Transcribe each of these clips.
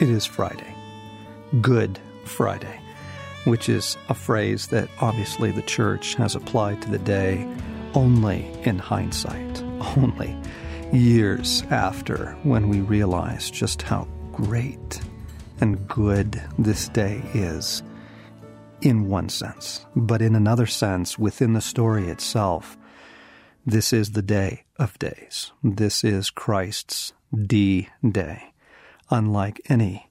It is Friday. Good Friday, which is a phrase that obviously the church has applied to the day only in hindsight, only years after when we realize just how great and good this day is in one sense. But in another sense, within the story itself, this is the day of days. This is Christ's D day, unlike any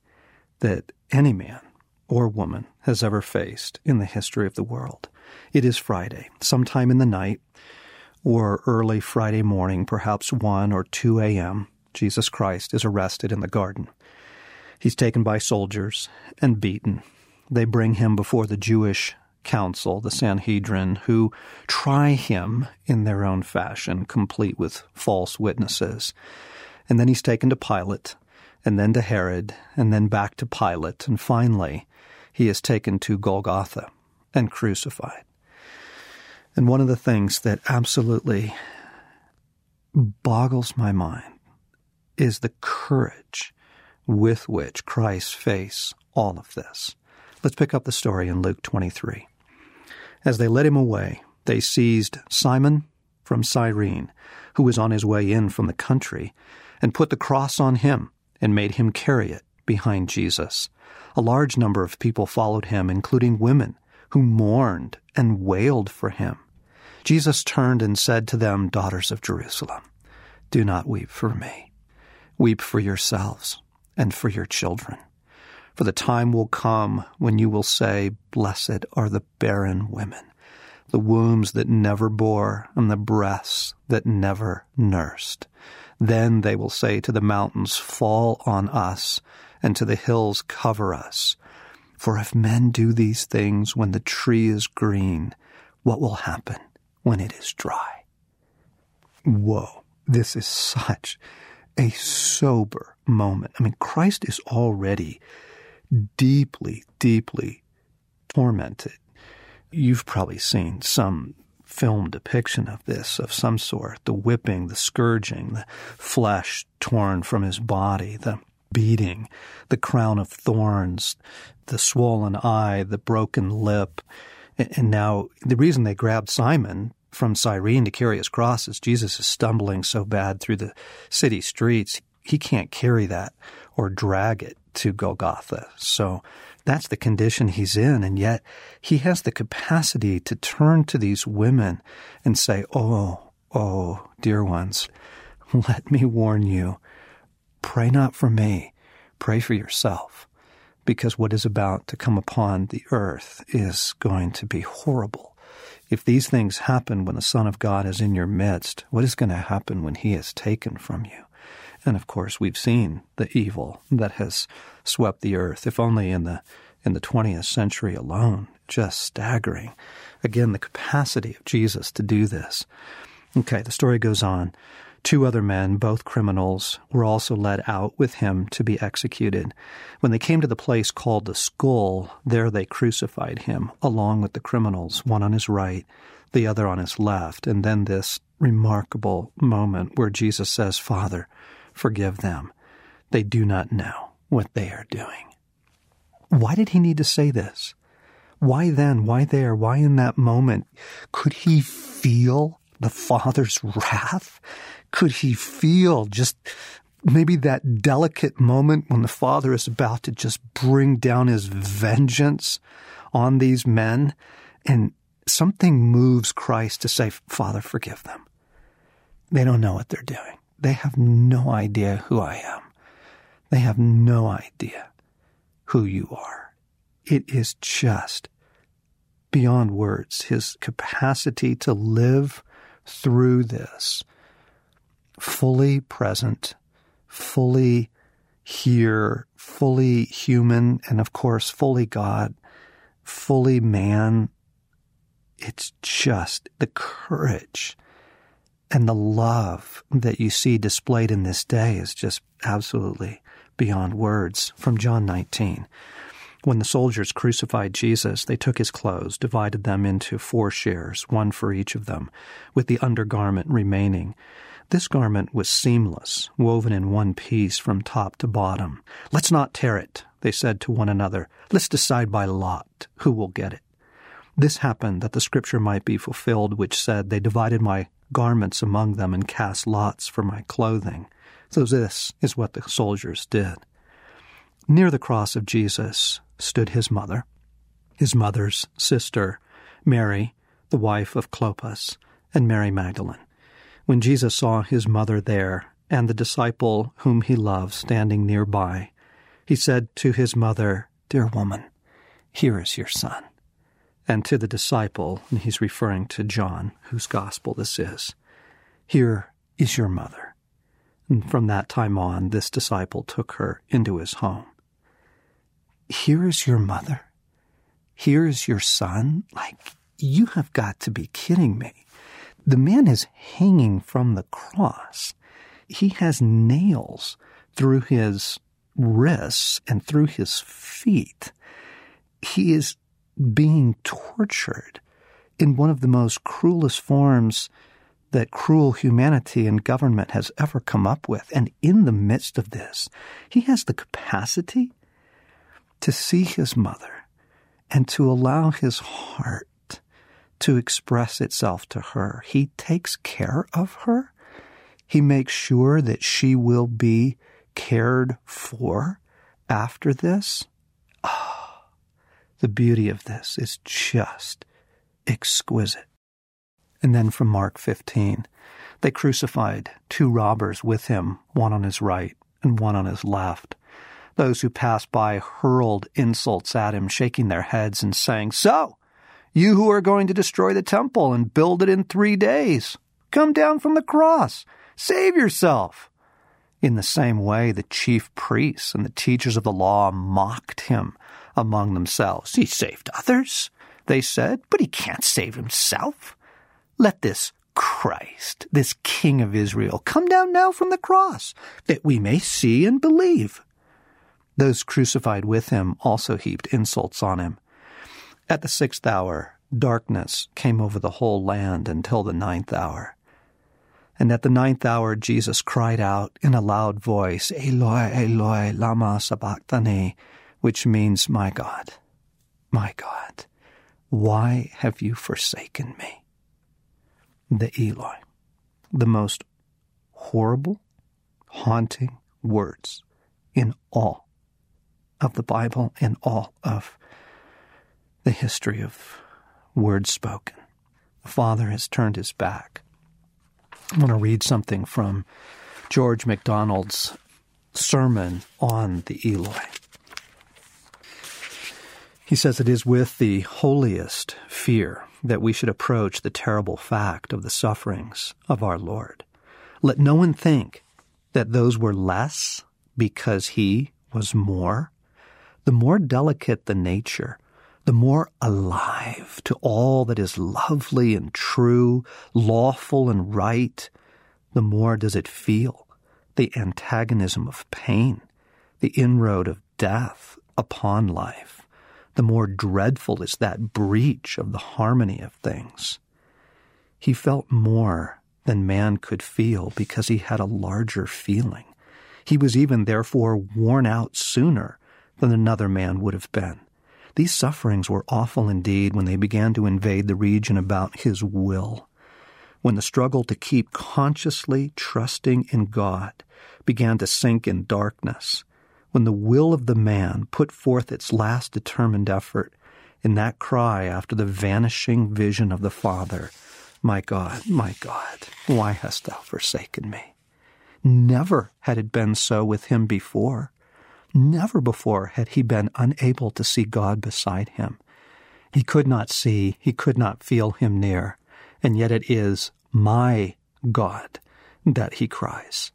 that any man or woman has ever faced in the history of the world. It is Friday, sometime in the night or early Friday morning, perhaps 1 or 2 a.m., Jesus Christ is arrested in the garden. He's taken by soldiers and beaten. They bring him before the Jewish council, the Sanhedrin, who try him in their own fashion, complete with false witnesses. And then he's taken to Pilate, and then to Herod, and then back to Pilate, and finally he is taken to Golgotha and crucified. And one of the things that absolutely boggles my mind is the courage with which Christ faced all of this. Let's pick up the story in Luke 23. As they led him away, they seized Simon from Cyrene, who was on his way in from the country, and put the cross on him and made him carry it behind Jesus. A large number of people followed him, including women who mourned and wailed for him. Jesus turned and said to them, Daughters of Jerusalem, do not weep for me. Weep for yourselves and for your children. For the time will come when you will say, Blessed are the barren women, the wombs that never bore, and the breasts that never nursed. Then they will say to the mountains, Fall on us, and to the hills, Cover us. For if men do these things when the tree is green, what will happen when it is dry? Whoa, this is such a sober moment. I mean, Christ is already deeply, deeply tormented. You've probably seen some film depiction of this of some sort the whipping, the scourging, the flesh torn from his body, the beating, the crown of thorns, the swollen eye, the broken lip. And now, the reason they grabbed Simon from Cyrene to carry his cross is Jesus is stumbling so bad through the city streets, he can't carry that or drag it to Golgotha. So that's the condition he's in. And yet he has the capacity to turn to these women and say, Oh, oh, dear ones, let me warn you. Pray not for me. Pray for yourself. Because what is about to come upon the earth is going to be horrible. If these things happen when the Son of God is in your midst, what is going to happen when he is taken from you? And of course, we've seen the evil that has swept the earth, if only in the in the 20th century alone. Just staggering. Again, the capacity of Jesus to do this. Okay, the story goes on. Two other men, both criminals, were also led out with him to be executed. When they came to the place called the skull, there they crucified him, along with the criminals, one on his right, the other on his left. And then this remarkable moment where Jesus says, Father, Forgive them. They do not know what they are doing. Why did he need to say this? Why then? Why there? Why in that moment? Could he feel the Father's wrath? Could he feel just maybe that delicate moment when the Father is about to just bring down his vengeance on these men? And something moves Christ to say, Father, forgive them. They don't know what they're doing. They have no idea who I am. They have no idea who you are. It is just beyond words. His capacity to live through this fully present, fully here, fully human, and of course, fully God, fully man. It's just the courage and the love that you see displayed in this day is just absolutely beyond words. From John 19. When the soldiers crucified Jesus, they took his clothes, divided them into four shares, one for each of them, with the undergarment remaining. This garment was seamless, woven in one piece from top to bottom. Let's not tear it, they said to one another. Let's decide by lot who will get it. This happened that the scripture might be fulfilled, which said, They divided my garments among them and cast lots for my clothing. So this is what the soldiers did. Near the cross of Jesus stood his mother, his mother's sister, Mary, the wife of Clopas, and Mary Magdalene. When Jesus saw his mother there and the disciple whom he loved standing nearby, he said to his mother, Dear woman, here is your son. And to the disciple, and he's referring to John, whose gospel this is, Here is your mother. And from that time on, this disciple took her into his home. Here is your mother. Here is your son. Like, you have got to be kidding me. The man is hanging from the cross. He has nails through his wrists and through his feet. He is being tortured in one of the most cruelest forms that cruel humanity and government has ever come up with. And in the midst of this, he has the capacity to see his mother and to allow his heart to express itself to her. He takes care of her. He makes sure that she will be cared for after this. Oh, the beauty of this is just exquisite. And then from Mark 15, they crucified two robbers with him, one on his right and one on his left. Those who passed by hurled insults at him, shaking their heads and saying, So, you who are going to destroy the temple and build it in three days. Come down from the cross. Save yourself. In the same way, the chief priests and the teachers of the law mocked him among themselves. He saved others, they said, but he can't save himself. Let this Christ, this King of Israel, come down now from the cross, that we may see and believe. Those crucified with him also heaped insults on him. At the sixth hour, darkness came over the whole land until the ninth hour. And at the ninth hour, Jesus cried out in a loud voice, Eloi, Eloi, lama sabachthani, which means, My God, my God, why have you forsaken me? The Eloi, the most horrible, haunting words in all of the Bible, in all of the history of words spoken. The Father has turned his back. I want to read something from George MacDonald's sermon on the Eloi. He says it is with the holiest fear that we should approach the terrible fact of the sufferings of our Lord. Let no one think that those were less because he was more. The more delicate the nature, the more alive to all that is lovely and true, lawful and right, the more does it feel the antagonism of pain, the inroad of death upon life. The more dreadful is that breach of the harmony of things. He felt more than man could feel because he had a larger feeling. He was even therefore worn out sooner than another man would have been. These sufferings were awful indeed when they began to invade the region about his will. When the struggle to keep consciously trusting in God began to sink in darkness, when the will of the man put forth its last determined effort in that cry after the vanishing vision of the Father, My God, my God, why hast thou forsaken me? Never had it been so with him before. Never before had he been unable to see God beside him. He could not see, he could not feel him near, and yet it is my God that he cries.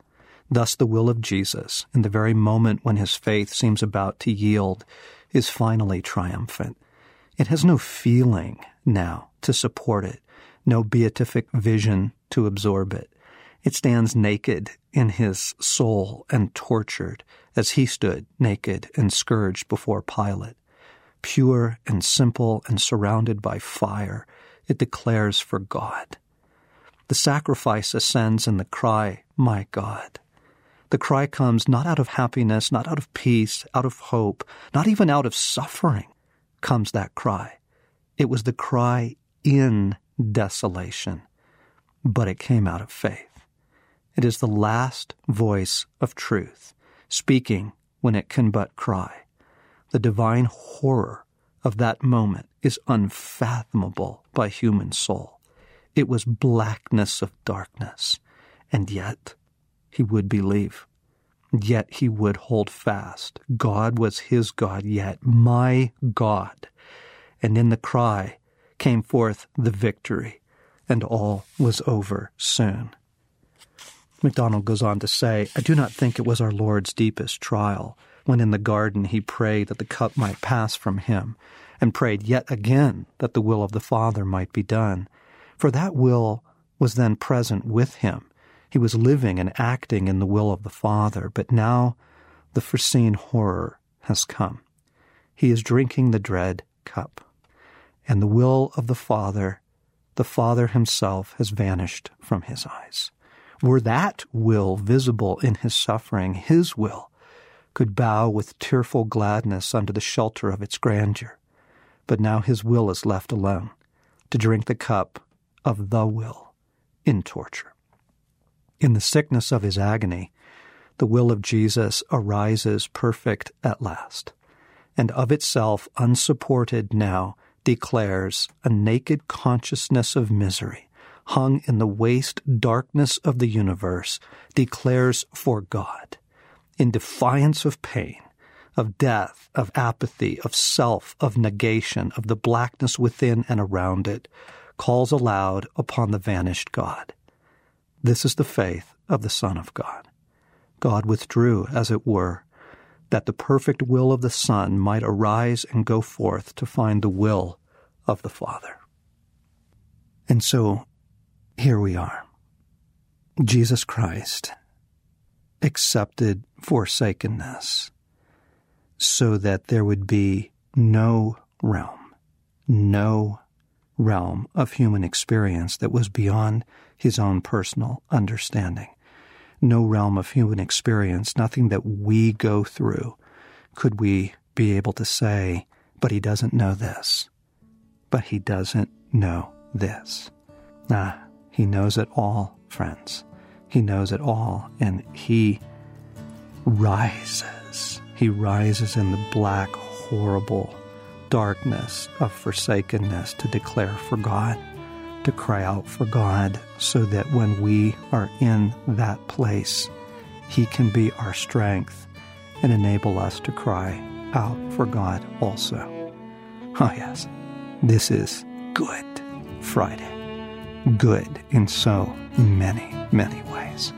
Thus, the will of Jesus, in the very moment when his faith seems about to yield, is finally triumphant. It has no feeling now to support it, no beatific vision to absorb it. It stands naked in his soul and tortured as he stood naked and scourged before Pilate. Pure and simple and surrounded by fire, it declares for God. The sacrifice ascends in the cry, My God. The cry comes not out of happiness, not out of peace, out of hope, not even out of suffering comes that cry. It was the cry in desolation, but it came out of faith. It is the last voice of truth, speaking when it can but cry. The divine horror of that moment is unfathomable by human soul. It was blackness of darkness, and yet he would believe. Yet he would hold fast. God was his God, yet my God. And in the cry came forth the victory, and all was over soon. MacDonald goes on to say, I do not think it was our Lord's deepest trial when in the garden he prayed that the cup might pass from him, and prayed yet again that the will of the Father might be done. For that will was then present with him. He was living and acting in the will of the Father, but now the foreseen horror has come. He is drinking the dread cup, and the will of the Father, the Father himself, has vanished from his eyes. Were that will visible in his suffering, his will could bow with tearful gladness under the shelter of its grandeur. But now his will is left alone to drink the cup of the will in torture. In the sickness of his agony, the will of Jesus arises perfect at last, and of itself unsupported now declares a naked consciousness of misery hung in the waste darkness of the universe, declares for God, in defiance of pain, of death, of apathy, of self, of negation, of the blackness within and around it, calls aloud upon the vanished God. This is the faith of the Son of God. God withdrew, as it were, that the perfect will of the Son might arise and go forth to find the will of the Father. And so here we are. Jesus Christ accepted forsakenness so that there would be no realm, no realm of human experience that was beyond his own personal understanding. No realm of human experience, nothing that we go through, could we be able to say, but he doesn't know this. But he doesn't know this. Ah, he knows it all, friends. He knows it all, and He rises. He rises in the black, horrible darkness of forsakenness to declare for God, to cry out for God, so that when we are in that place, He can be our strength and enable us to cry out for God also. Oh, yes, this is Good Friday good in so many, many ways.